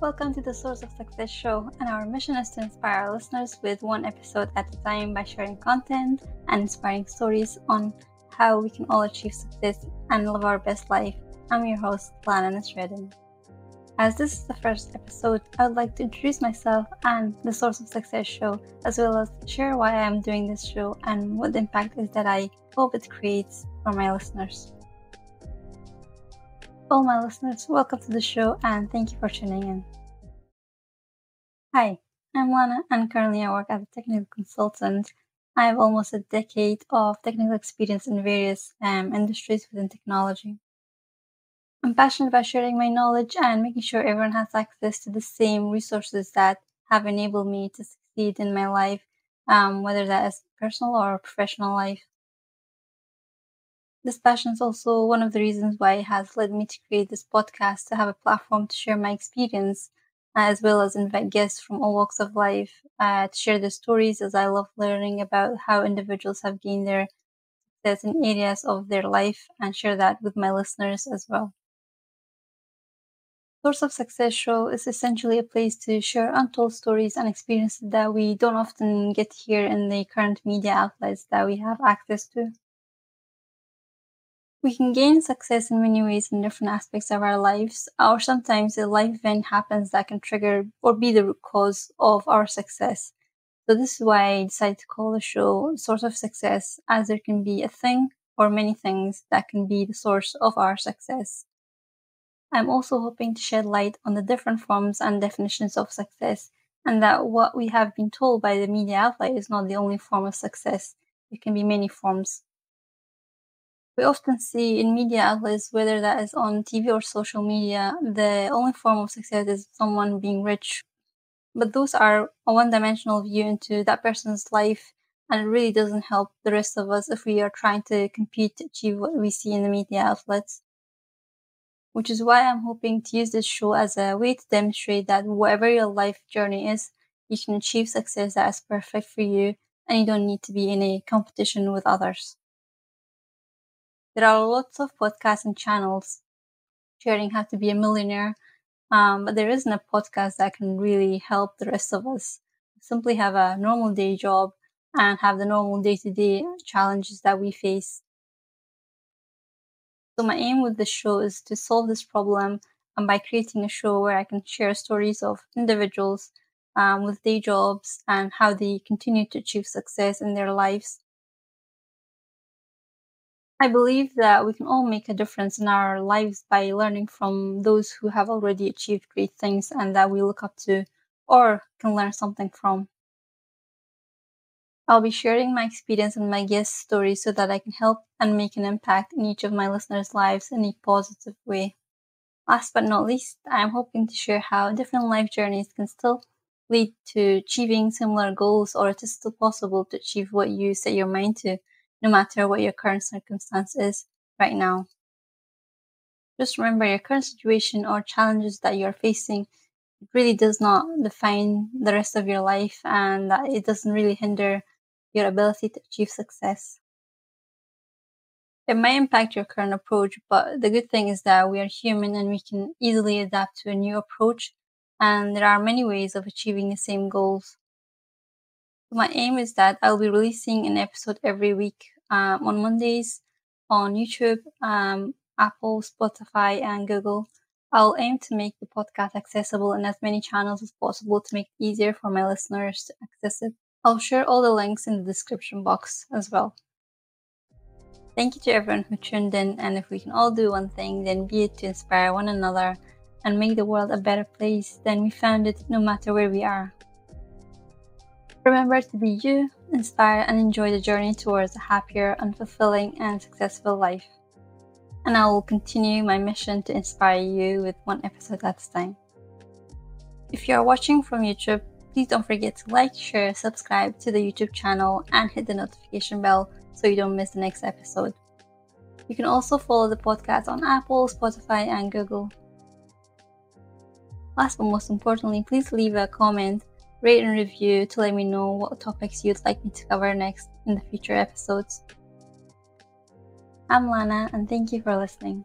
the Source of Success show, and our mission is to inspire our listeners with one episode at a time by sharing content and inspiring stories on how we can all achieve success and live our best life. I'm your host, Lana Nasreddin. As this is the first episode, I would like to introduce myself and the Source of Success show, as well as share why I am doing this show and what impact is that I hope it creates for my listeners. All my listeners, welcome to the show and thank you for tuning in. Hi, I'm Lana and currently I work as a technical consultant. I have almost a decade of technical experience in various um, industries within technology. I'm passionate about sharing my knowledge and making sure everyone has access to the same resources that have enabled me to succeed in my life, um, whether that is personal or professional life. This passion is also one of the reasons why it has led me to create this podcast to have a platform to share my experience, as well as invite guests from all walks of life uh, to share their stories, as I love learning about how individuals have gained their success in areas of their life and share that with my listeners as well. Source of Success Show is essentially a place to share untold stories and experiences that we don't often get here in the current media outlets that we have access to. We can gain success in many ways in different aspects of our lives, or sometimes a life event happens that can trigger or be the root cause of our success. So, this is why I decided to call the show Source of Success, as there can be a thing or many things that can be the source of our success. I'm also hoping to shed light on the different forms and definitions of success, and that what we have been told by the media outlet is not the only form of success. There can be many forms we often see in media outlets, whether that is on TV or social media, the only form of success is someone being rich. But those are a one dimensional view into that person's life, and it really doesn't help the rest of us if we are trying to compete to achieve what we see in the media outlets. Which is why I'm hoping to use this show as a way to demonstrate that whatever your life journey is, you can achieve success that is perfect for you, and you don't need to be in a competition with others. There are lots of podcasts and channels sharing how to be a millionaire, um, but there isn't a podcast that can really help the rest of us simply have a normal day job and have the normal day to day challenges that we face. So, my aim with the show is to solve this problem and by creating a show where I can share stories of individuals um, with day jobs and how they continue to achieve success in their lives I believe that we can all make a difference in our lives by learning from those who have already achieved great things and that we look up to or can learn something from. I'll be sharing my experience and my guest stories so that I can help and make an impact in each of my listeners' lives in a positive way. Last but not least, I am hoping to share how different life journeys can still lead to achieving similar goals or it is still possible to achieve what you set your mind to no matter what your current circumstance is right now. Just remember your current situation or challenges that you're facing it really does not define the rest of your life and that it doesn't really hinder your ability to achieve success. It might impact your current approach, but the good thing is that we are human and we can easily adapt to a new approach, and there are many ways of achieving the same goals. My aim is that I'll be releasing an episode every week um, on Mondays on YouTube, um, Apple, Spotify, and Google. I'll aim to make the podcast accessible in as many channels as possible to make it easier for my listeners to access it. I'll share all the links in the description box as well. Thank you to everyone who tuned in, and if we can all do one thing, then be it to inspire one another and make the world a better place than we found it no matter where we are. Remember to be you, inspire, and enjoy the journey towards a happier and fulfilling and successful life. And I will continue my mission to inspire you with one episode at a time. If you are watching from YouTube, please don't forget to like, share, subscribe to the YouTube channel, and hit the notification bell so you don't miss the next episode. You can also follow the podcast on Apple, Spotify, and Google. Last but most importantly, please leave a comment rate and review to let me know what topics you'd like me to cover next in the future episodes. I'm Lana, and thank you for listening.